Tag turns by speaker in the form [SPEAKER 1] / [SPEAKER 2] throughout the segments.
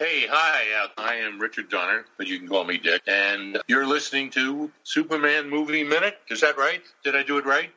[SPEAKER 1] Hey, hi. Uh, I am Richard Donner, but you can call me Dick. And you're listening to Superman Movie Minute. Is that right? Did I do it right?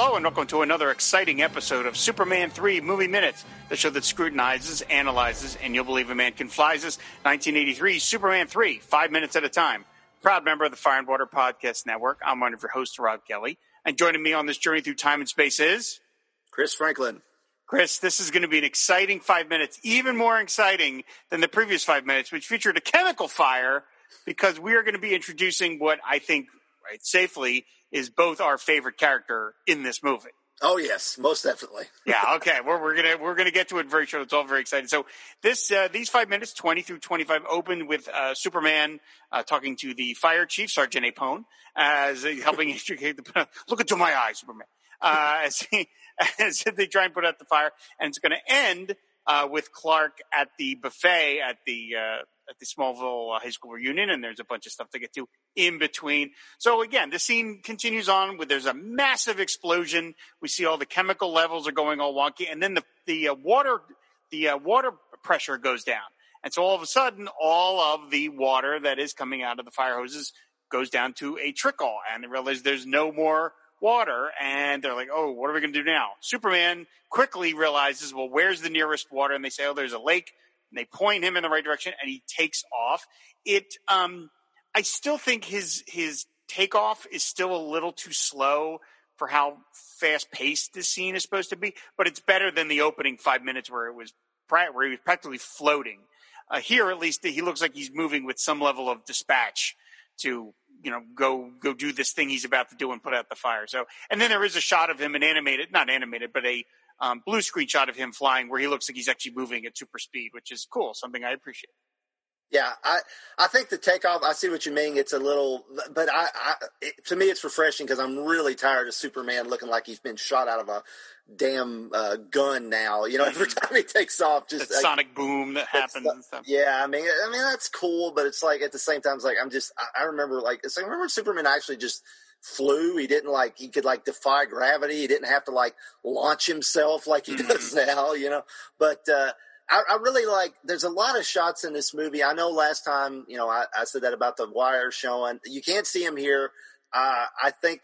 [SPEAKER 2] Hello, and welcome to another exciting episode of Superman 3 Movie Minutes, the show that scrutinizes, analyzes, and you'll believe a man can flies us 1983 Superman 3, five minutes at a time. Proud member of the Fire and Water Podcast Network. I'm one of your hosts, Rob Kelly. And joining me on this journey through time and space is
[SPEAKER 3] Chris Franklin.
[SPEAKER 2] Chris, this is going to be an exciting five minutes, even more exciting than the previous five minutes, which featured a chemical fire, because we are going to be introducing what I think, right, safely is both our favorite character in this movie.
[SPEAKER 3] Oh yes, most definitely.
[SPEAKER 2] yeah. Okay. We're, we're gonna we're gonna get to it very short. It's all very exciting. So this uh, these five minutes, twenty through twenty five, open with uh, Superman uh, talking to the fire chief, Sergeant Apone, as helping extricate the. Look into my eyes, Superman. Uh, as, he, as they try and put out the fire, and it's going to end uh, with Clark at the buffet at the uh, at the Smallville uh, High School reunion, and there's a bunch of stuff to get to in between. So again, the scene continues on. With there's a massive explosion. We see all the chemical levels are going all wonky, and then the the uh, water the uh, water pressure goes down, and so all of a sudden, all of the water that is coming out of the fire hoses goes down to a trickle, and they realize there's no more water and they're like, oh, what are we going to do now? Superman quickly realizes, well, where's the nearest water? And they say, oh, there's a lake. And they point him in the right direction and he takes off. It, um, I still think his, his takeoff is still a little too slow for how fast paced this scene is supposed to be, but it's better than the opening five minutes where it was, where he was practically floating. Uh, here, at least, he looks like he's moving with some level of dispatch to you know go go do this thing he's about to do and put out the fire. So and then there is a shot of him, an animated, not animated, but a um, blue screen shot of him flying where he looks like he's actually moving at super speed, which is cool, something I appreciate.
[SPEAKER 3] Yeah, I I think the takeoff. I see what you mean. It's a little, but I, I it, to me it's refreshing because I'm really tired of Superman looking like he's been shot out of a damn uh, gun. Now, you know, every
[SPEAKER 2] Mm-hmm.
[SPEAKER 3] time he takes off, just
[SPEAKER 2] That sonic boom that happens and stuff.
[SPEAKER 3] Yeah, I mean, I mean that's cool, but it's like at the same time, it's like I'm just. I, I remember like it's like remember Superman actually just flew. He didn't like he could like defy gravity. He didn't have to like launch himself like he does now, you know. But uh, I, I really like. There's a lot of shots in this movie. I know last time, you know, I, I said that about the wire showing. You can't see him here. Uh, I think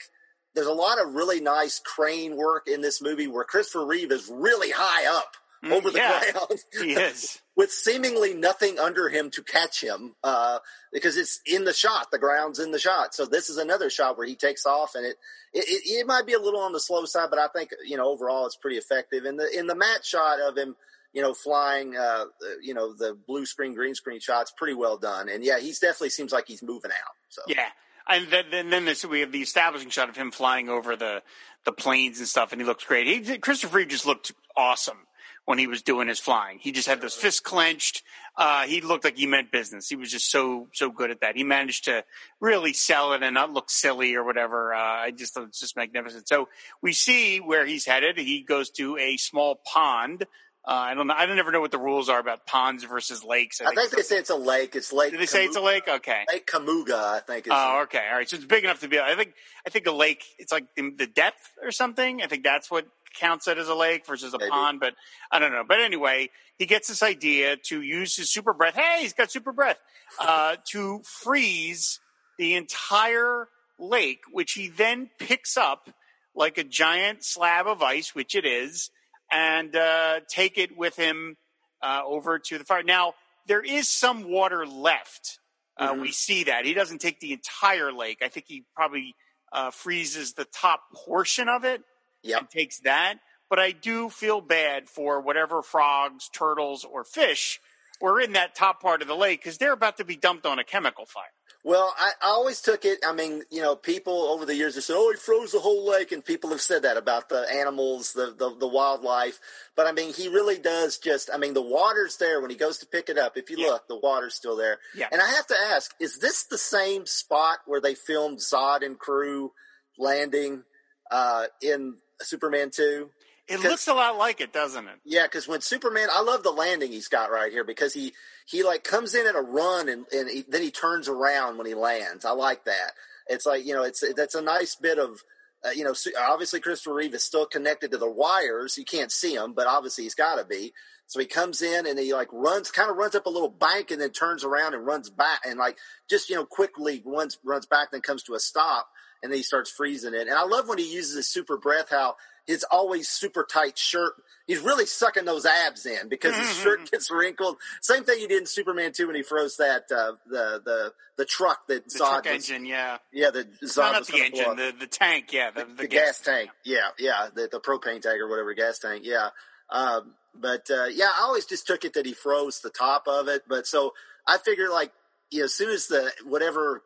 [SPEAKER 3] there's a lot of really nice crane work in this movie where Christopher Reeve is really high up
[SPEAKER 2] Mm,
[SPEAKER 3] over the
[SPEAKER 2] yeah.
[SPEAKER 3] ground
[SPEAKER 2] He is.
[SPEAKER 3] with seemingly nothing under him to catch him uh, because it's in the shot. The ground's in the shot. So this is another shot where he takes off, and it, it it it might be a little on the slow side, but I think you know overall it's pretty effective. In the in the matte shot of him, you know, flying, uh, you know, the blue screen green screen shots, pretty well done. And yeah, he's definitely seems like he's moving out. So
[SPEAKER 2] Yeah. And then, then, then this, we have the establishing shot of him flying over the, the planes and stuff, and he looks great. He, Christopher Reeve just looked awesome when he was doing his flying. He just had those fists clenched. Uh, he looked like he meant business. He was just so, so good at that. He managed to really sell it and not look silly or whatever. Uh, I just thought it's just magnificent. So we see where he's headed. He goes to a small pond. Uh, I don't know. I don't ever know what the rules are about ponds versus lakes.
[SPEAKER 3] I think they say it's a lake. It's Lake.
[SPEAKER 2] Did they say it's a lake? Okay.
[SPEAKER 3] Lake Kamuga, I think. Is
[SPEAKER 2] Oh, okay. All right. So it's big enough to be. I think. I think a lake. It's like the, the depth or something. I think that's what counts it as a lake versus a
[SPEAKER 3] Maybe.
[SPEAKER 2] pond. But I don't know. But anyway, he gets this idea to use his super breath. Hey, he's got super breath uh, to freeze the entire lake, which he then picks up like a giant slab of ice, which it is, and uh, take it with him uh, over to the fire. Now there is some water left. Uh,
[SPEAKER 3] Mhm.
[SPEAKER 2] We see that he doesn't take the entire lake. I think he probably uh, freezes the top portion of it
[SPEAKER 3] Yep.
[SPEAKER 2] and takes that. But I do feel bad for whatever frogs, turtles, or fish were in that top part of the lake because they're about to be dumped on a chemical fire.
[SPEAKER 3] Well, I, I always took it. I mean, you know, people over the years have said, "Oh, he froze the whole lake," and people have said that about the animals, the, the the wildlife. But I mean, he really does just. I mean, the water's there when he goes to pick it up. If you
[SPEAKER 2] Yeah.
[SPEAKER 3] look, the water's still there.
[SPEAKER 2] Yeah.
[SPEAKER 3] And I have to ask: Is this the same spot where they filmed Zod and crew landing uh, in Superman two?
[SPEAKER 2] It looks a lot like it, doesn't it?
[SPEAKER 3] Yeah, because when Superman, I love the landing he's got right here because he he like comes in at a run and and he, then he turns around when he lands. I like that. It's like you know, it's that's a nice bit of. Uh, you know, obviously Christopher Reeve is still connected to the wires. You can't see him, but obviously he's got to be. So he comes in and he like runs, kind of runs up a little bank and then turns around and runs back and like just you know quickly runs runs back, then comes to a stop and then he starts freezing it. And I love when he uses his super breath, how his always super tight shirt. He's really sucking those abs in because his shirt gets wrinkled. Same thing he did in Superman 2 when he froze that uh, the the the truck that
[SPEAKER 2] The
[SPEAKER 3] Zod
[SPEAKER 2] truck
[SPEAKER 3] was,
[SPEAKER 2] engine, yeah.
[SPEAKER 3] yeah, the
[SPEAKER 2] No,
[SPEAKER 3] Zod
[SPEAKER 2] not the engine, the, the tank, yeah. The,
[SPEAKER 3] the, gas, tank. Yeah, yeah, the, the propane tank or whatever gas tank. Yeah, um, but uh, yeah, I always just took it that he froze the top of it. But so I figured like you know, as soon as the whatever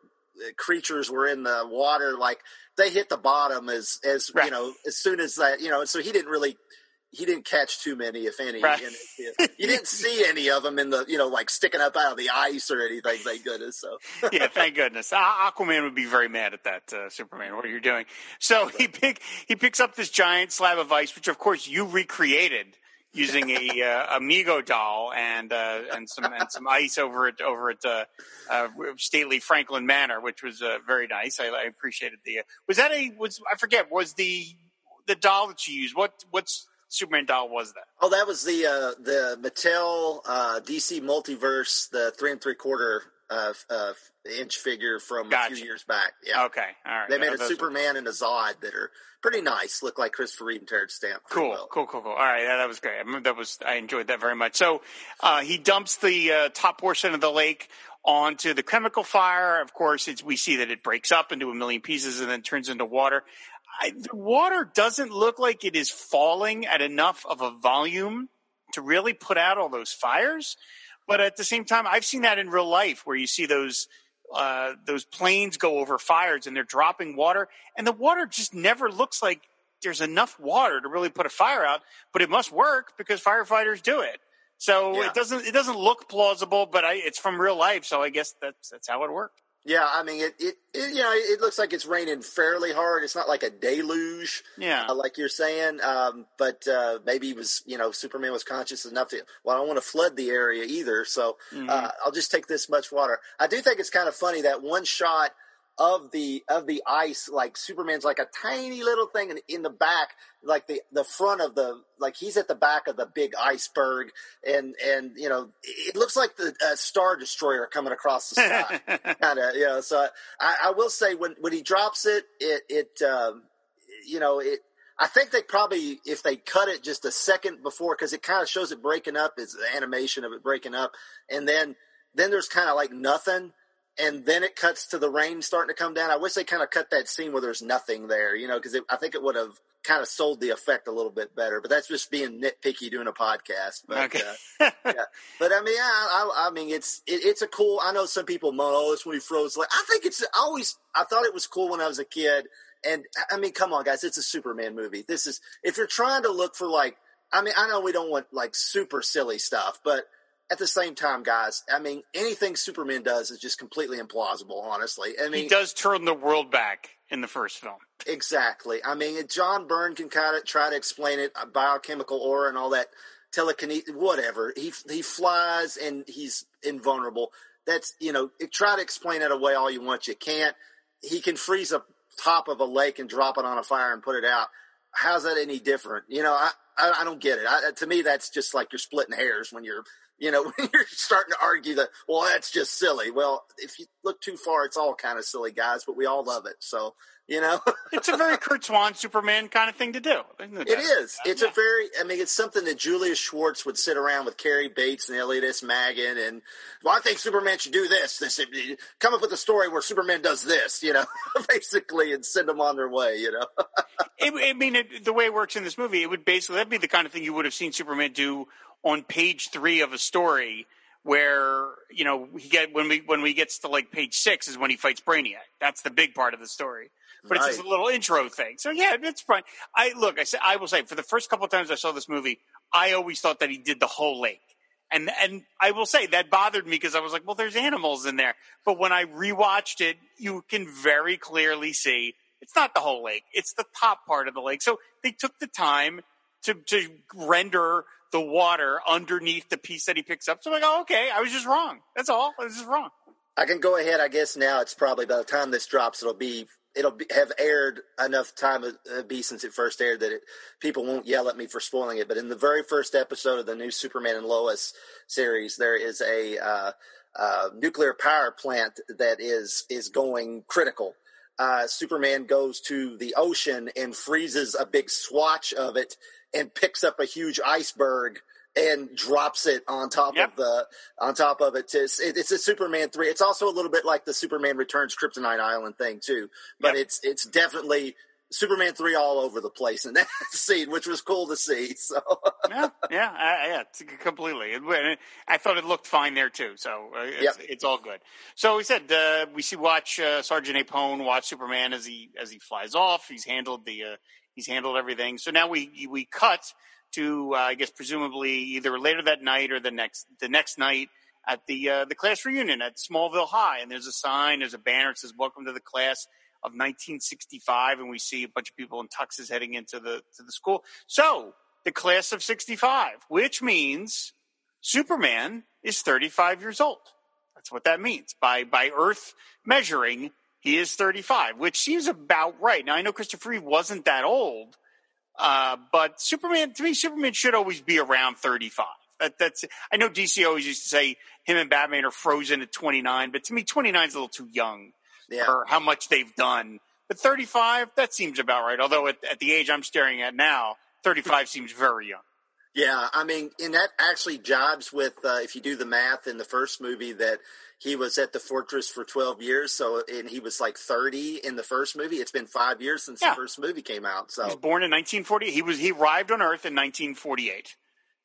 [SPEAKER 3] creatures were in the water, like they hit the bottom as as
[SPEAKER 2] Right.
[SPEAKER 3] you know, as soon as that you know, so he didn't really. He didn't catch too many, if any.
[SPEAKER 2] Right.
[SPEAKER 3] You didn't see any of them in the, you know, like sticking up out of the ice or anything. Thank goodness. So
[SPEAKER 2] yeah, thank goodness. Aquaman would be very mad at that, uh, Superman. What are you doing? So he pick he picks up this giant slab of ice, which of course you recreated using a uh, Mego doll and uh, and some and some ice over it over at uh, uh, stately Franklin Manor, which was uh, very nice. I, I appreciated the. Uh, was that a was I forget was the the doll that you used? What what's Superman doll was that?
[SPEAKER 3] Oh, that was the uh, the Mattel uh, DC Multiverse, the three and three quarter uh, inch figure from a few years back. Yeah,
[SPEAKER 2] Okay, all right.
[SPEAKER 3] they made
[SPEAKER 2] Uh,
[SPEAKER 3] a Superman and a Zod that are pretty nice. Look like Christopher Reeve and Terrence Stamp.
[SPEAKER 2] Cool,
[SPEAKER 3] well.
[SPEAKER 2] cool, cool, cool. All right, yeah, that was great. I that was I enjoyed that very much. So uh, he dumps the uh, top portion of the lake onto the chemical fire. Of course, it's, we see that it breaks up into a million pieces and then turns into water. I, the water doesn't look like it is falling at enough of a volume to really put out all those fires. But at the same time, I've seen that in real life where you see those uh, those planes go over fires and they're dropping water, and the water just never looks like there's enough water to really put a fire out. But it must work because firefighters do it. So
[SPEAKER 3] Yeah.
[SPEAKER 2] it doesn't it doesn't look plausible, but I, it's from real life, so I guess that's that's how it worked.
[SPEAKER 3] Yeah, I mean it, it, it. You know, it looks like it's raining fairly hard. It's not like a deluge.
[SPEAKER 2] Yeah.
[SPEAKER 3] uh, like you're saying. Um, but uh, maybe he was, you know, Superman was conscious enough to. Well, I don't want to flood the area either, so
[SPEAKER 2] Mm-hmm.
[SPEAKER 3] uh, I'll just take this much water. I do think it's kind of funny that one shot of the of the ice, like Superman's like a tiny little thing in, in the back, like the the front of the like he's at the back of the big iceberg, and and you know it looks like the uh, Star Destroyer coming across the sky. Kind of you know so I, I will say when when he drops it it it um, you know it i think they probably if they cut it just a second before because it kind of shows it breaking up is the animation of it breaking up and then then there's kind of like nothing and then it cuts to the rain starting to come down i wish they kind of cut that scene where there's nothing there you know because i think it would have kind of sold the effect a little bit better but that's just being nitpicky doing a podcast but
[SPEAKER 2] Okay.
[SPEAKER 3] uh, yeah. But I mean, yeah, I, I mean, it's it, it's a cool. I know some people moan, "Oh, it's when he froze." Like, I think it's I always. I thought it was cool when I was a kid, and I mean, come on, guys, it's a Superman movie. This is if you're trying to look for like. I mean, I know we don't want like super silly stuff, but at the same time, guys, I mean, anything Superman does is just completely implausible. Honestly, I mean,
[SPEAKER 2] he does turn the world back in the first film.
[SPEAKER 3] Exactly. I mean, John Byrne can kind of try to explain it, uh, biochemical aura and all that, telekinesis, whatever. He he flies and he's invulnerable. That's you know, try to explain it away all you want. You can't. He can freeze a top of a lake and drop it on a fire and put it out. How's that any different? You know, I I, I don't get it. I, to me, that's just like you're splitting hairs when you're you know when you're starting to argue that. Well, that's just silly. Well, if you look too far, it's all kind of silly, guys. But we all love it. So you know.
[SPEAKER 2] It's a very Curt Swan Superman kind of thing to do.
[SPEAKER 3] It
[SPEAKER 2] doubt
[SPEAKER 3] is. It's a very. I mean, it's something that Julius Schwartz would sit around with Cary Bates and Elliot S. Maggin, and well, I think Superman should do this. This come up with a story where Superman does this, you know, basically, and send them on their way, you know.
[SPEAKER 2] It, I mean, it, the way it works in this movie, it would basically that'd be the kind of thing you would have seen Superman do on page three of a story, where you know he get when we when we gets to like page six is when he fights Brainiac. That's the big part of the story. But right. it's just a little intro thing. So yeah, it's fine. I look, I say I will say for the first couple of times I saw this movie, I always thought that he did the whole lake. And and I will say that bothered me because I was like, well, there's animals in there. But when I rewatched it, you can very clearly see it's not the whole lake; it's the top part of the lake. So they took the time to to render the water underneath the piece that he picks up. So I'm like, oh, okay, I was just wrong. That's all. I was just wrong.
[SPEAKER 3] I can go ahead. I guess now it's probably by the time this drops, it'll be it'll be, have aired enough time uh, be since it first aired that it, people won't yell at me for spoiling it. But in the very first episode of the new Superman and Lois series, there is a uh, uh, nuclear power plant that is is going critical. Uh, Superman goes to the ocean and freezes a big swatch of it and picks up a huge iceberg and drops it on top yep. of the on top of it. To, it, It's a Superman three. It's also a little bit like the Superman Returns Kryptonite Island thing too, but yep. it's it's definitely Superman three all over the place in that scene, which was cool to see. So
[SPEAKER 2] yeah, yeah, uh, yeah, completely. I thought it looked fine there too. So uh, it's, yep. it's all good. So we said uh, we see watch uh, Sergeant Apone watch Superman as he as he flies off. He's handled the uh, he's handled everything. So now we we cut to uh, I guess presumably either later that night or the next the next night at the uh, the class reunion at Smallville High, and there's a sign, there's a banner that says "Welcome to the class of 1965," and we see a bunch of people in tuxes heading into the to the school. So the class of '65, which means Superman is 35 years old. That's what that means by by Earth measuring. He is 35, which seems about right. Now I know Christopher Reeve wasn't that old, uh, but Superman, to me, Superman should always be around 35. That, that's, I know DC always used to say him and Batman are frozen at 29, but to me, 29 is a little too young yeah. for how much they've done. But 35, that seems about right. Although at, at the age I'm staring at now, 35 seems very young.
[SPEAKER 3] Yeah, I mean, and that actually jibes with uh, if you do the math in the first movie that he was at the fortress for 12 years so and he was like 30 in the first movie it's been five years since yeah. the first movie came out so
[SPEAKER 2] he was born in 1940 he was he arrived on earth in 1948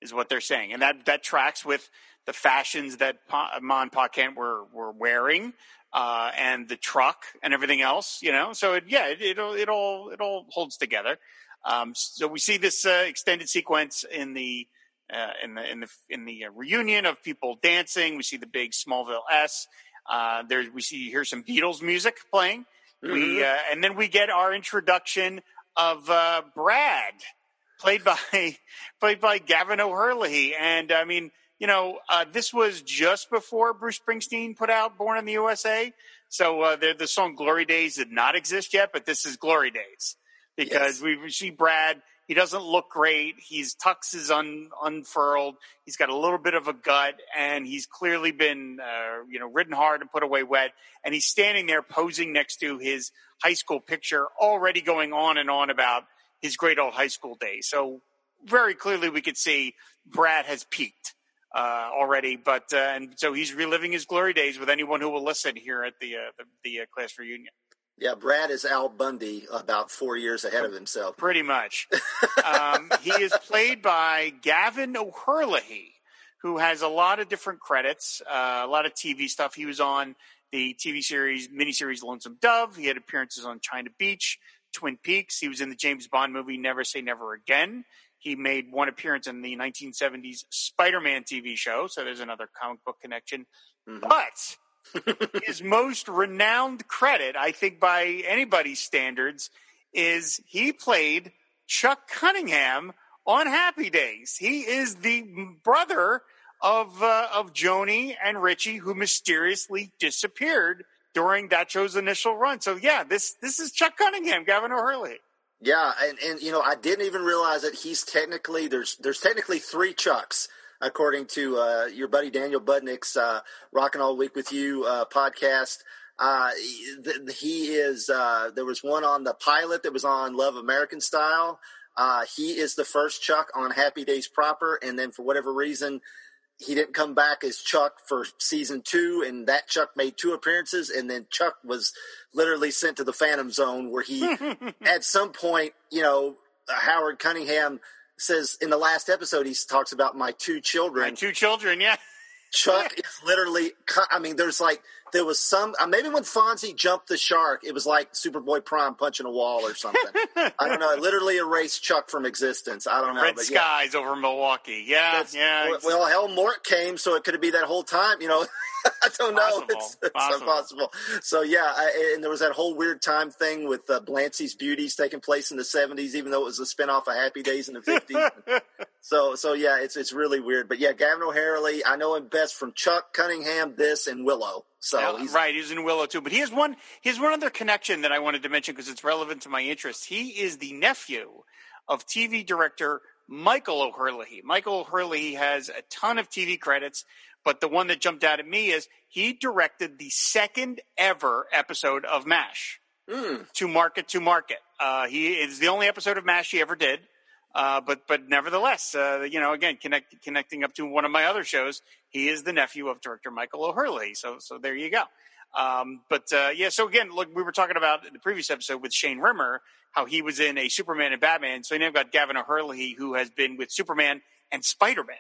[SPEAKER 2] is what they're saying and that that tracks with the fashions that pa, Ma and Pa Kent were were wearing uh, and the truck and everything else you know so it, yeah it, it, it all it all holds together um, so we see this uh, extended sequence in the uh, in the in the in the uh, reunion of people dancing. We see the big Smallville S. Uh, there's we see hear some Beatles music playing. Mm-hmm. We uh, and then we get our introduction of uh, Brad, played by played by Gavin O'Herlihy. and I mean. You know, uh, this was just before Bruce Springsteen put out "Born in the USA," so the, the song "Glory Days" did not exist yet, but this is "Glory Days" because yes. we see Brad he doesn't look great. He's tux is un, unfurled. He's got a little bit of a gut, and he's clearly been, uh, you know, ridden hard and put away wet. And he's standing there posing next to his high school picture, already going on and on about his great old high school days. So very clearly, we could see Brad has peaked uh, already. But uh, and so he's reliving his glory days with anyone who will listen here at the uh, the, the uh, class reunion.
[SPEAKER 3] Yeah, Brad is Al Bundy about four years ahead of himself.
[SPEAKER 2] Pretty much. um, he is played by Gavin O'Herlihy, who has a lot of different credits, uh, a lot of TV stuff. He was on the TV series, miniseries Lonesome Dove. He had appearances on China Beach, Twin Peaks. He was in the James Bond movie Never Say Never Again. He made one appearance in the 1970s Spider Man TV show, so there's another comic book connection. Mm-hmm. But his most renowned credit, I think, by anybody's standards, is he played Chuck Cunningham on Happy Days. He is the brother of uh, of Joanie and Richie, who mysteriously disappeared during that show's initial run. So yeah, this this is Chuck Cunningham, Gavin O'Herlihy.
[SPEAKER 3] Yeah, and, and you know I didn't even realize that he's technically there's there's technically three Chucks according to uh, your buddy Daniel Budnick's uh, "Rocking All Week with You" uh, podcast. Uh, he is. Uh, there was one on the pilot that was on Love American Style. Uh, he is the first Chuck on Happy Days proper, and then for whatever reason, he didn't come back as Chuck for season two, and that Chuck made two appearances, and then Chuck was literally sent to the Phantom Zone, where he, at some point, you know, Howard Cunningham says in the last episode he talks about my two children.
[SPEAKER 2] My two children, yeah.
[SPEAKER 3] Chuck is literally. I mean, there's like there was some uh, maybe when Fonzie jumped the shark, it was like Superboy Prime punching a wall or something. I don't know. It literally erased Chuck from existence. I don't know.
[SPEAKER 2] Red skies
[SPEAKER 3] yeah.
[SPEAKER 2] over Milwaukee. Yeah,
[SPEAKER 3] That's,
[SPEAKER 2] yeah.
[SPEAKER 3] Well, hell, Mork came, so it could be that whole time. You know, I don't know. It's, it's
[SPEAKER 2] Possible.
[SPEAKER 3] impossible. So yeah, I, and there was that whole weird time thing with uh, Blansky's Beauties taking place in the '70s, even though it was a spinoff of Happy Days in the '50s. so so yeah, it's it's really weird. But yeah, Gavin O'Herlihy, I know him best from Chuck Cunningham, this, and Willow. So
[SPEAKER 2] Yeah,
[SPEAKER 3] he's
[SPEAKER 2] right, he's in Willow too. But he has one. He has one other connection that I wanted to mention because it's relevant to my interest. He is the nephew of TV director Michael O'Herlihy. Michael O'Herlihy has a ton of TV credits, but the one that jumped out at me is he directed the second ever episode of MASH.
[SPEAKER 3] Mm,
[SPEAKER 2] to market to market. Uh, he is the only episode of MASH he ever did. Uh, but but nevertheless, uh, you know, again, connect, connecting up to one of my other shows, he is the nephew of director Michael O'Herlihy. So so there you go. Um, but uh, yeah, so again, look, we were talking about in the previous episode with Shane Rimmer how he was in a Superman and Batman. So now you've got Gavin O'Herlihy who has been with Superman and Spider Man.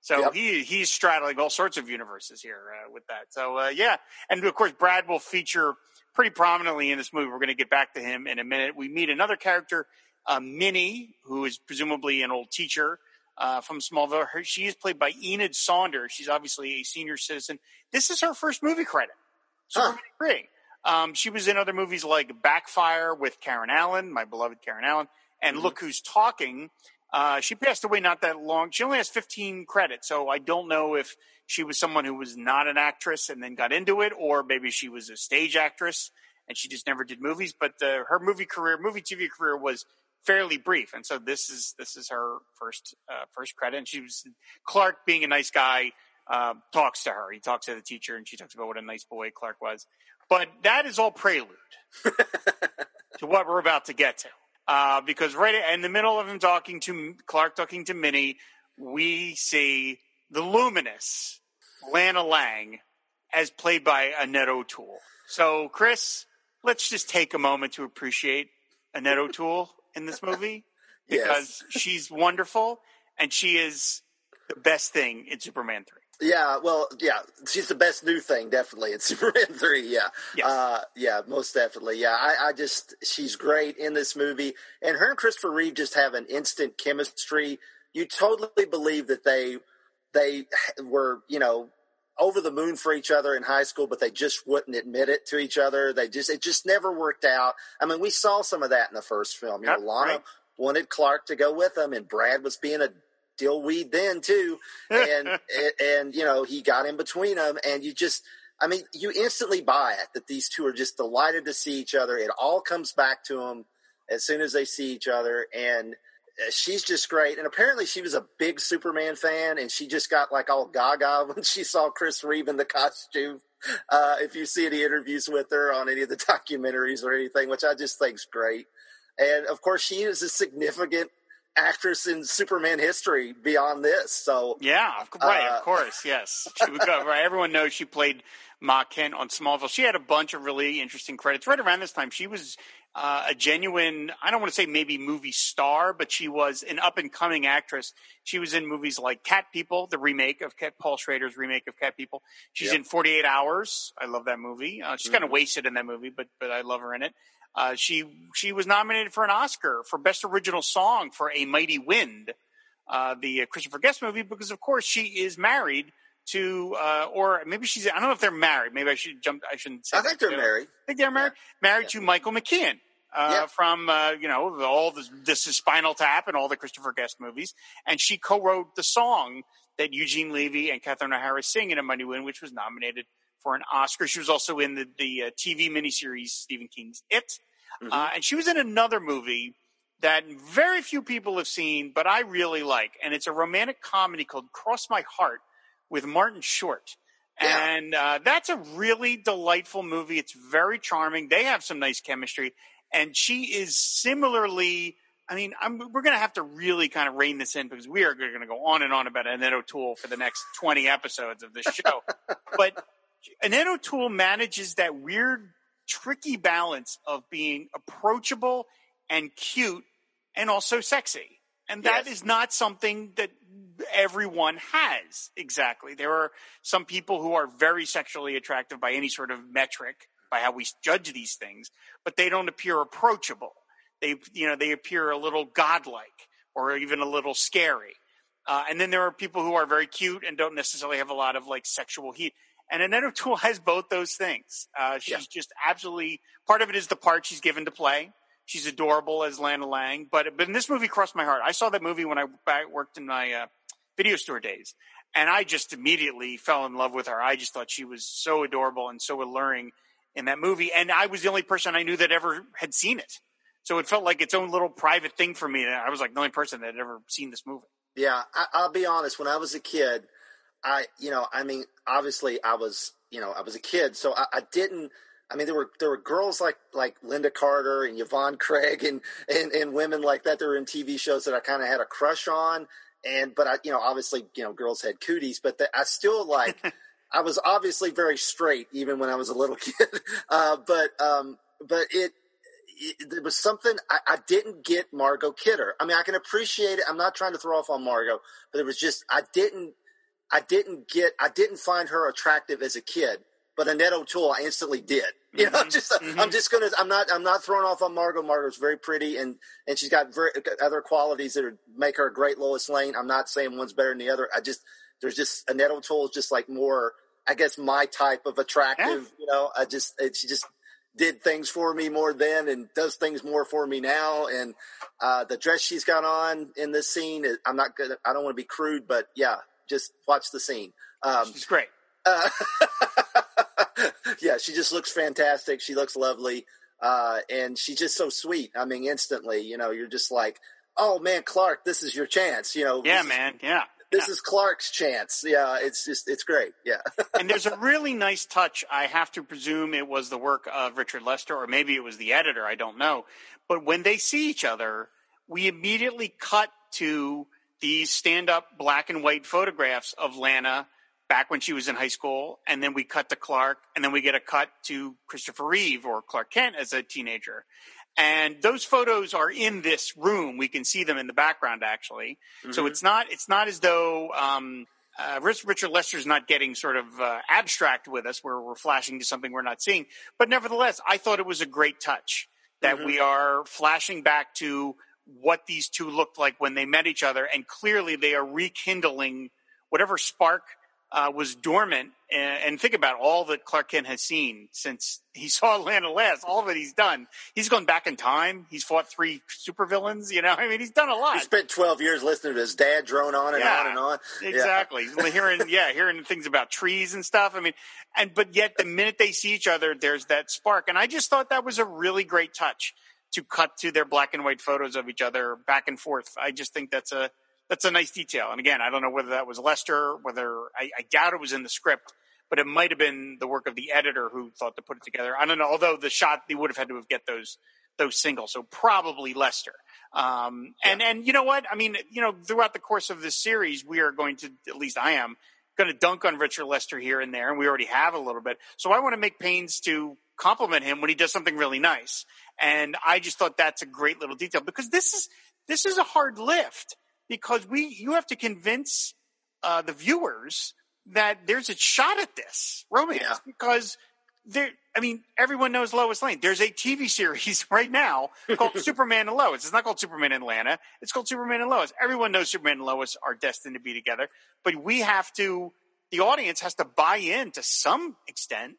[SPEAKER 2] So
[SPEAKER 3] Yep.
[SPEAKER 2] he he's straddling all sorts of universes here uh, with that. So uh, yeah, and of course Brad will feature pretty prominently in this movie. We're going to get back to him in a minute. We meet another character, uh, Minnie, who is presumably an old teacher uh, from Smallville. Her, she is played by Enid Saunders. She's obviously a senior citizen. This is her first movie credit.
[SPEAKER 3] Huh.
[SPEAKER 2] 3. Um, she was in other movies like Backfire with Karen Allen, my beloved Karen Allen, and
[SPEAKER 3] Mhm.
[SPEAKER 2] Look Who's Talking. Uh, she passed away not that long. She only has 15 credits, so I don't know if she was someone who was not an actress and then got into it, or maybe she was a stage actress and she just never did movies. But uh, her movie career, movie TV career, was fairly brief, and so this is this is her first uh, first credit. And she was Clark, being a nice guy, uh, talks to her. He talks to the teacher, and she talks about what a nice boy Clark was. But that is all prelude to what we're about to get to. Uh, because right in the middle of him talking to Clark, talking to Minnie, we see the luminous Lana Lang as played by Annette O'Toole. So, Chris, let's just take a moment to appreciate Annette O'Toole in this movie
[SPEAKER 3] Yes.
[SPEAKER 2] because she's wonderful and she is the best thing in Superman 3.
[SPEAKER 3] Yeah, well, yeah, she's the best new thing, definitely in Superman three. Yeah,
[SPEAKER 2] Yes.
[SPEAKER 3] uh, yeah, most definitely. Yeah, I, I just she's great in this movie, and her and Christopher Reeve just have an instant chemistry. You totally believe that they they were, you know, over the moon for each other in high school, but they just wouldn't admit it to each other. They just it just never worked out. I mean, we saw some of that in the first film. You know, Lana
[SPEAKER 2] right.
[SPEAKER 3] wanted Clark to go with them, and Brad was being a dillweed then too. And and, and you know he got in between them and you just i mean you instantly buy it that these two are just delighted to see each other. It all comes back to them as soon as they see each other. And uh, she's just great. And apparently she was a big superman fan and she just got like all gaga when she saw chris reeve in the costume. Uh, if you see any interviews with her on any of the documentaries or anything which i just think's great. And of course she is a significant actress in Superman history beyond this. So
[SPEAKER 2] Yeah, of right,
[SPEAKER 3] Uh,
[SPEAKER 2] of course, yes. She would go, right. Everyone knows she played Ma Kent on Smallville. She had a bunch of really interesting credits. Right around this time, she was uh, a genuine, I don't want to say maybe movie star, but she was an up and coming actress. She was in movies like Cat People, the remake of Cat, Paul Schrader's remake of Cat People. She's
[SPEAKER 3] Yep.
[SPEAKER 2] in 48 Hours. I love that movie. Uh, she's kind of wasted in that movie, but but I love her in it. Uh, she she was nominated for an Oscar for Best Original Song for A Mighty Wind, uh, the Christopher Guest movie, because of course she is married to, uh, or maybe she's I don't know if they're married. Maybe I should jump. I shouldn't say.
[SPEAKER 3] I think they're married.
[SPEAKER 2] I think they're married. Married to Michael McKean. Uh,
[SPEAKER 3] Yeah.
[SPEAKER 2] From uh, you know all this, this is Spinal Tap and all the Christopher Guest movies, and she co-wrote the song that Eugene Levy and Catherine O'Hara sing in A Mighty Wind, which was nominated for an Oscar. She was also in the the uh, TV miniseries Stephen King's It,
[SPEAKER 3] Mhm.
[SPEAKER 2] uh, and she was in another movie that very few people have seen, but I really like, and it's a romantic comedy called Cross My Heart with Martin Short.
[SPEAKER 3] Yeah.
[SPEAKER 2] And uh, that's a really delightful movie. It's very charming. They have some nice chemistry, and she is similarly. I mean, I'm, we're going to have to really kind of rein this in because we are going to go on and on about Annette O'Toole for the next 20 episodes of this show. but Annette O'Toole manages that weird, tricky balance of being approachable and cute and also sexy. And that
[SPEAKER 3] Yes.
[SPEAKER 2] is not something that everyone has exactly. There are some people who are very sexually attractive by any sort of metric, by how we judge these things, but they don't appear approachable. They, you know, they appear a little godlike or even a little scary. Uh, and then there are people who are very cute and don't necessarily have a lot of like sexual heat. And Annette O'Toole has both those things. Uh, she's yeah. just absolutely part of it is the part she's given to play. She's adorable as Lana Lang, but but in this movie crossed my heart. I saw that movie when I worked in my uh, video store days, and I just immediately fell in love with her. I just thought she was so adorable and so alluring in that movie, and I was the only person I knew that ever had seen it. So it felt like its own little private thing for me. I was like the only person that had ever seen this movie.
[SPEAKER 3] Yeah, I, will be honest. When I was a kid, I, you know, I mean, obviously, I was, you know, I was a kid, so I, I didn't. I mean, there were there were girls like like Lynda Carter and Yvonne Craig and and, and women like that that were in TV shows that I kind of had a crush on. And but I, you know, obviously, you know, girls had cooties, but the, I still like. I was obviously very straight even when I was a little kid, uh, but um, but it, it, there was something I, I, didn't get Margot Kidder. I mean, I can appreciate it. I'm not trying to throw off on Margot, but it was just I didn't I didn't get I didn't find her attractive as a kid but Annette O'Toole, I instantly did. You know, mm-hmm. just mm-hmm. I'm just gonna I'm not I'm not throwing off on Margot. Margot's very pretty and and she's got very, other qualities that are, make her a great Lois Lane. I'm not saying one's better than the other. I just there's just Annette O'Toole is just like more I guess my type of attractive. Yeah. You know, I just it, she just did things for me more then and does things more for me now. And uh, the dress she's got on in this scene, I'm not gonna I don't want to be crude, but yeah, just watch the scene.
[SPEAKER 2] Um, she's great. Uh,
[SPEAKER 3] yeah, she just looks fantastic. She looks lovely. Uh, and she's just so sweet. I mean, instantly, you know, you're just like, oh man, Clark, this is your chance. You know,
[SPEAKER 2] yeah, man,
[SPEAKER 3] is,
[SPEAKER 2] yeah.
[SPEAKER 3] This
[SPEAKER 2] yeah.
[SPEAKER 3] is Clark's chance. Yeah, it's just, it's great. Yeah.
[SPEAKER 2] and there's a really nice touch. I have to presume it was the work of Richard Lester, or maybe it was the editor. I don't know. But when they see each other, we immediately cut to these stand up black and white photographs of Lana back when she was in high school, and then we cut to Clark, and then we get a cut to Christopher Reeve or Clark Kent as a teenager. And those photos are in this room. We can see them in the background, actually. Mm-hmm. So it's not it's not as though um, uh, Richard Lester's not getting sort of uh, abstract with us, where we're flashing to something we're not seeing. But nevertheless, I thought it was a great touch that mm-hmm. we are flashing back to what these two looked like when they met each other, and clearly they are rekindling whatever spark uh, was dormant. And, and, think about all that Clark Kent has seen since he saw Lana last. All that he's done. He's gone back in time. He's fought three supervillains. You know, I mean, he's done a lot.
[SPEAKER 3] He spent twelve years listening to his dad drone on and yeah, on and on.
[SPEAKER 2] Exactly. Yeah. hearing, yeah, hearing things about trees and stuff. I mean, and but yet the minute they see each other, there's that spark. And I just thought that was a really great touch to cut to their black and white photos of each other back and forth. I just think that's a that's a nice detail. And again, I don't know whether that was Lester, whether I, I doubt it was in the script, but it might have been the work of the editor who thought to put it together. I don't know. Although the shot, they would have had to have get those those singles, so probably Lester. Um, and yeah. and you know what? I mean, you know, throughout the course of this series, we are going to, at least I am, going to dunk on Richard Lester here and there, and we already have a little bit. So I want to make pains to compliment him when he does something really nice. And I just thought that's a great little detail because this is this is a hard lift because we you have to convince uh, the viewers that there's a shot at this romance yeah. because there. I mean, everyone knows Lois Lane. There's a TV series right now called Superman and Lois. It's not called Superman and Lana. It's called Superman and Lois. Everyone knows Superman and Lois are destined to be together, but we have to. The audience has to buy in to some extent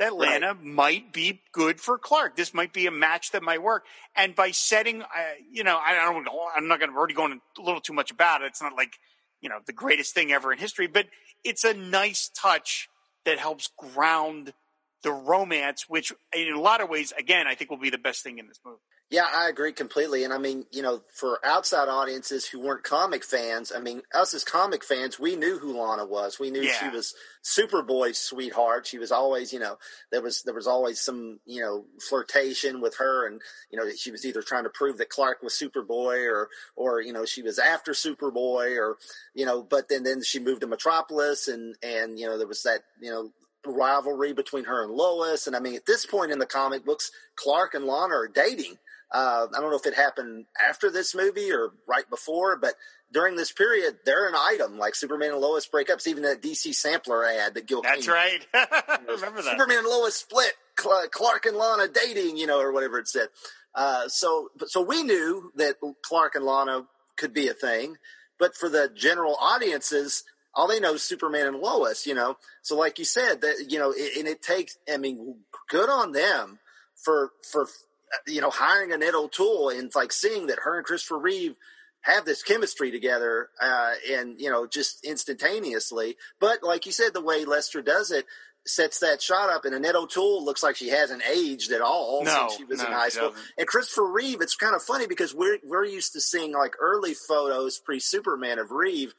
[SPEAKER 2] that Lana right. might be good for Clark. This might be a match that might work. And by setting, uh, you know, I, don't know, I'm not going to already go into a little too much about it. It's not like, you know, the greatest thing ever in history, but it's a nice touch that helps ground the romance, which in a lot of ways, again, I think will be the best thing in this movie.
[SPEAKER 3] Yeah, I agree completely. And I mean, you know, for outside audiences who weren't comic fans, I mean, us as comic fans, we knew who Lana was. We knew yeah. she was Superboy's sweetheart. She was always, you know, there was there was always some, you know, flirtation with her, and you know, she was either trying to prove that Clark was Superboy, or or you know, she was after Superboy, or you know, but then then she moved to Metropolis, and and you know, there was that you know rivalry between her and Lois. And I mean, at this point in the comic books, Clark and Lana are dating. Uh, I don't know if it happened after this movie or right before, but during this period, they're an item. Like Superman and Lois break up. It's even that DC sampler ad that Gil.
[SPEAKER 2] That's
[SPEAKER 3] Kane,
[SPEAKER 2] right. Remember that.
[SPEAKER 3] Superman and Lois split. Clark and Lana dating, you know, or whatever it said. Uh, so, so we knew that Clark and Lana could be a thing, but for the general audiences, all they know is Superman and Lois, you know. So, like you said, that you know, and it takes. I mean, good on them for for you know hiring Annette O'Toole and like seeing that her and Christopher Reeve have this chemistry together, uh, and you know, just instantaneously. But like you said, the way Lester does it, sets that shot up, and Annette O'Toole looks like she hasn't aged at all
[SPEAKER 2] no,
[SPEAKER 3] since she was
[SPEAKER 2] no,
[SPEAKER 3] in high school.
[SPEAKER 2] Doesn't.
[SPEAKER 3] And Christopher Reeve, it's kind of funny because we're we're used to seeing like early photos pre Superman of Reeve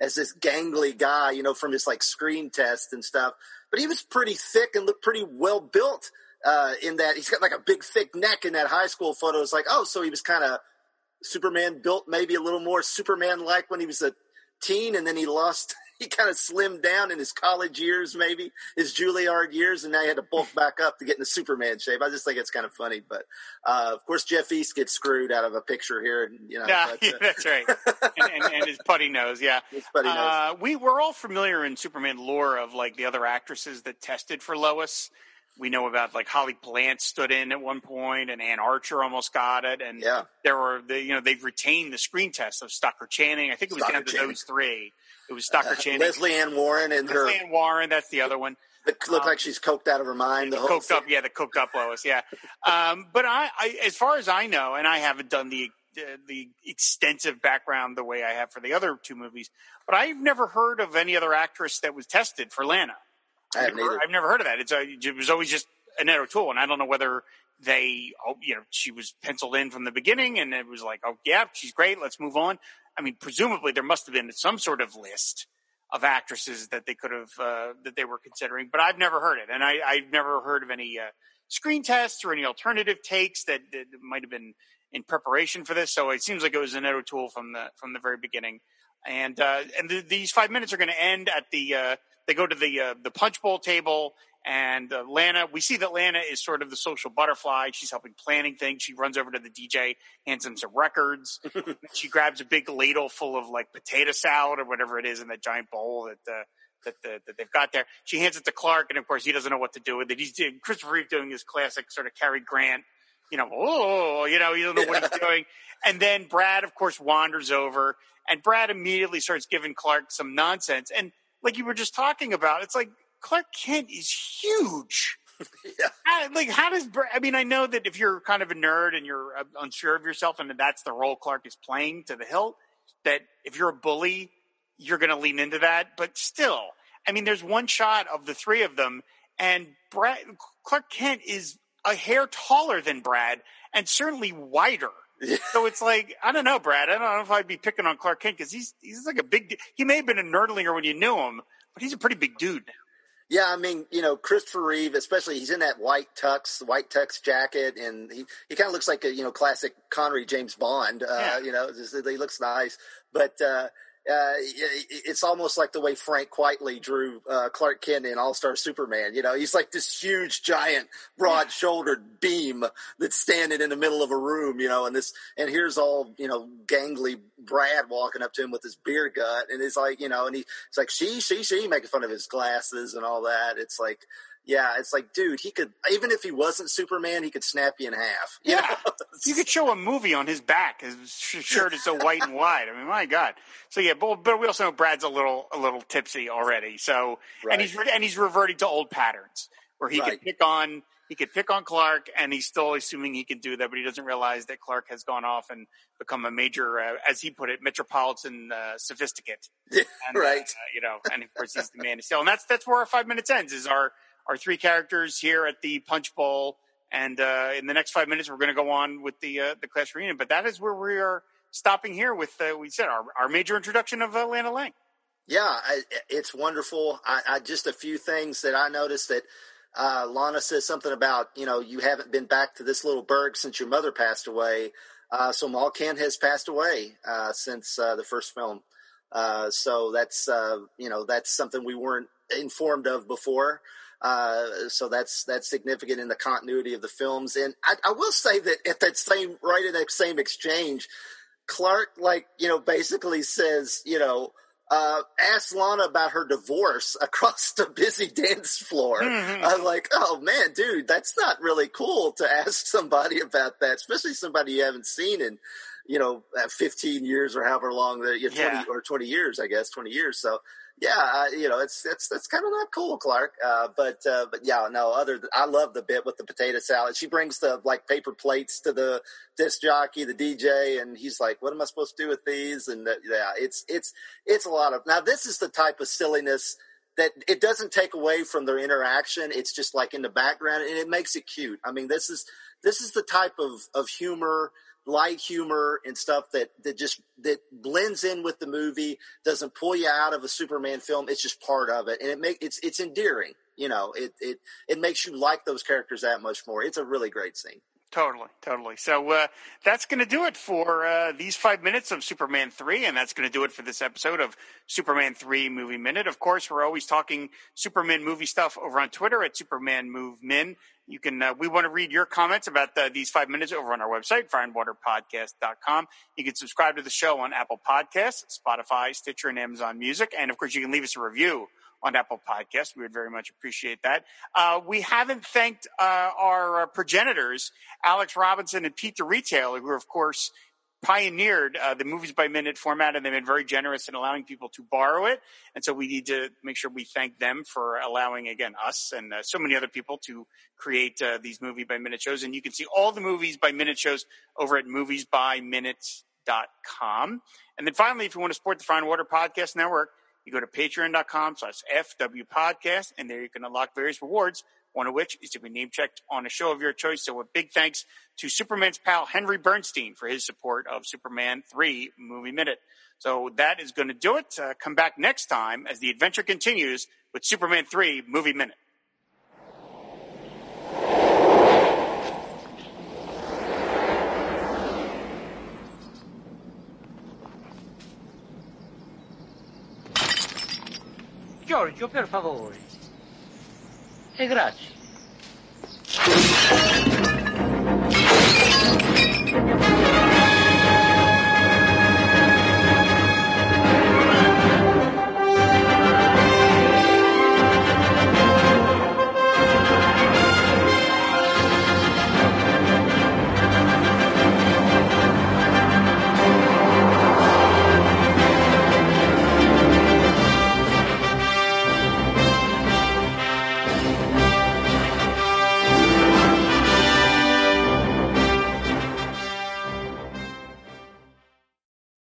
[SPEAKER 3] as this gangly guy, you know, from his like screen test and stuff. But he was pretty thick and looked pretty well built. Uh, in that he's got like a big thick neck in that high school photo. It's like, oh, so he was kind of Superman built, maybe a little more Superman like when he was a teen, and then he lost he kind of slimmed down in his college years, maybe his Juilliard years, and now he had to bulk back up to get in the Superman shape. I just think it's kind of funny, but uh, of course Jeff East gets screwed out of a picture here, you know.
[SPEAKER 2] Yeah,
[SPEAKER 3] but,
[SPEAKER 2] yeah
[SPEAKER 3] uh,
[SPEAKER 2] that's right, and, and, and, his putty nose, yeah.
[SPEAKER 3] His putty nose.
[SPEAKER 2] Uh, we we're all familiar in Superman lore of like the other actresses that tested for Lois. We know about like Holly Palance stood in at one point, and Anne Archer almost got it, and
[SPEAKER 3] yeah,
[SPEAKER 2] there were the you know they've retained the screen test of Stockard Channing. I think it was
[SPEAKER 3] Stockard
[SPEAKER 2] down to
[SPEAKER 3] Channing.
[SPEAKER 2] those three. It was Stockard
[SPEAKER 3] Uh,
[SPEAKER 2] Channing,
[SPEAKER 3] Lesley Ann Warren and her
[SPEAKER 2] Lesley Ann Warren. That's the other one.
[SPEAKER 3] that looked
[SPEAKER 2] um,
[SPEAKER 3] like she's coked out of her mind. The,
[SPEAKER 2] the cooked
[SPEAKER 3] thing.
[SPEAKER 2] up, yeah, the cooked up Lois, yeah. Um, but I, I, as far as I know, and I haven't done the uh, the extensive background the way I have for the other two movies, but I've never heard of any other actress that was tested for Lana.
[SPEAKER 3] I haven't
[SPEAKER 2] never. I've never heard of that. It's a, it was always just Annette O'Toole, and I don't know whether they, oh, you know, she was penciled in from the beginning, and it was like, oh yeah, she's great, let's move on. I mean, presumably there must have been some sort of list of actresses that they could have uh, that they were considering, but I've never heard it, and I, I've never heard of any uh, screen tests or any alternative takes that, that might have been in preparation for this. So it seems like it was Annette O'Toole from the from the very beginning, and uh, and the, these five minutes are going to end at the uh, they go to the uh, the punch bowl table. And uh, Lana, we see that Lana is sort of the social butterfly. She's helping planning things. She runs over to the DJ, hands him some records. she grabs a big ladle full of like potato salad or whatever it is in that giant bowl that uh, that, the, that they've got there. She hands it to Clark, and of course he doesn't know what to do with it. He's doing Christopher Reeve doing his classic sort of Cary Grant, you know, oh, you know, you don't know what he's doing. And then Brad, of course, wanders over, and Brad immediately starts giving Clark some nonsense. And like you were just talking about, it's like Clark Kent is huge.
[SPEAKER 3] Yeah.
[SPEAKER 2] I, like, how does? I mean, I know that if you're kind of a nerd and you're uh, unsure of yourself, and that's the role Clark is playing to the hilt, that if you're a bully, you're going to lean into that. But still, I mean, there's one shot of the three of them, and Brad Clark Kent is a hair taller than Brad, and certainly wider. So it's like I don't know, Brad. I don't know if I'd be picking on Clark Kent because he's he's like a big. He may have been a nerdlinger when you knew him, but he's a pretty big dude.
[SPEAKER 3] Yeah, I mean, you know, Christopher Reeve, especially he's in that white tux, white tux jacket, and he, he kind of looks like a you know classic Connery James Bond. Uh,
[SPEAKER 2] Yeah.
[SPEAKER 3] You know, just, he looks nice, but uh, uh, it's almost like the way Frank Quitely drew uh, Clark Kent in All Star Superman. You know, he's like this huge, giant, broad-shouldered beam that's standing in the middle of a room. You know, and this and here's all you know, gangly Brad walking up to him with his beer gut, and he's like, you know, and he, it's like she, she, she, making fun of his glasses and all that. It's like. Yeah, it's like, dude, he could even if he wasn't Superman, he could snap you in half. You
[SPEAKER 2] Yeah.
[SPEAKER 3] know?
[SPEAKER 2] You could show a movie on his back. His shirt is so white and wide. I mean, my God. So yeah, but, but we also know Brad's a little a little tipsy already. So
[SPEAKER 3] Right.
[SPEAKER 2] and he's re- and he's reverting to old patterns where he
[SPEAKER 3] Right.
[SPEAKER 2] could pick on he could pick on Clark, and he's still assuming he can do that, but he doesn't realize that Clark has gone off and become a major, uh, as he put it, metropolitan uh, sophisticate. And,
[SPEAKER 3] right.
[SPEAKER 2] uh, you know, and of course he's the man of steel, and that's that's where our five minutes ends. Is our our three characters here at the Punch Bowl, and uh, in the next five minutes we're going to go on with the uh, the class reunion. But that is where we are stopping here with uh, we said our our major introduction of uh, Lana Lang.
[SPEAKER 3] Yeah, I, it's wonderful. I, I just a few things that I noticed that uh, Lana says something about you know you haven't been back to this little burg since your mother passed away. Uh, so Ma Kent has passed away uh, since uh, the first film. Uh, so that's you know that's something we weren't informed of before. Uh, so that's that's significant in the continuity of the films. And I, I will say that at that same right in that same exchange, Clark, like, you know, basically says, you know, uh, asked Lana about her divorce across the busy dance floor. Mm-hmm. I'm like, oh man, dude, that's not really cool to ask somebody about that, especially somebody you haven't seen in, you know, 15 years or however long the you know, 20 yeah. or 20 years, I guess, 20 years. So yeah, you know, it's it's that's kind of not cool, Clark. Uh, but uh, but yeah, no. Other, than, I love the bit with the potato salad. She brings the like paper plates to the disc jockey, the DJ, and he's like, "What am I supposed to do with these?" And uh, yeah, it's it's it's a lot of. Now, this is the type of silliness that it doesn't take away from their interaction. It's just like in the background, and it makes it cute. I mean, this is this is the type of of humor light humor and stuff that that just that blends in with the movie doesn't pull you out of a superman film. It's just part of it. And it make it's it's endearing you know it it it makes you like those characters that much more. It's a really great scene
[SPEAKER 2] Totally, totally. So uh, that's going to do it for uh, these five minutes of Superman 3, and that's going to do it for this episode of Superman 3 Movie Minute. Of course, we're always talking Superman movie stuff over on Twitter at Superman Move Min. You can. Uh, we want to read your comments about the, these five minutes over on our website, fireandwaterpodcast.com. You can subscribe to the show on Apple Podcasts, Spotify, Stitcher, and Amazon Music. And of course, you can leave us a review on Apple Podcasts. We would very much appreciate that. Uh, we haven't thanked uh, our uh, progenitors, Alex Robinson and Pete the Retailer, who, of course, pioneered uh, the movies by minute format and they've been very generous in allowing people to borrow it. And so we need to make sure we thank them for allowing, again, us and uh, so many other people to create uh, these movie by minute shows. And you can see all the movies by minute shows over at moviesbyminutes.com. And then finally, if you want to support the Fire and Water Podcast Network, you go to patreon.com slash FW podcast, and there you can unlock various rewards, one of which is to be name checked on a show of your choice. So a big thanks to Superman's pal Henry Bernstein for his support of Superman 3 Movie Minute. So that is going to do it. Uh, come back next time as the adventure continues with Superman 3 Movie Minute.
[SPEAKER 4] Giorgio, per favore. E grazie.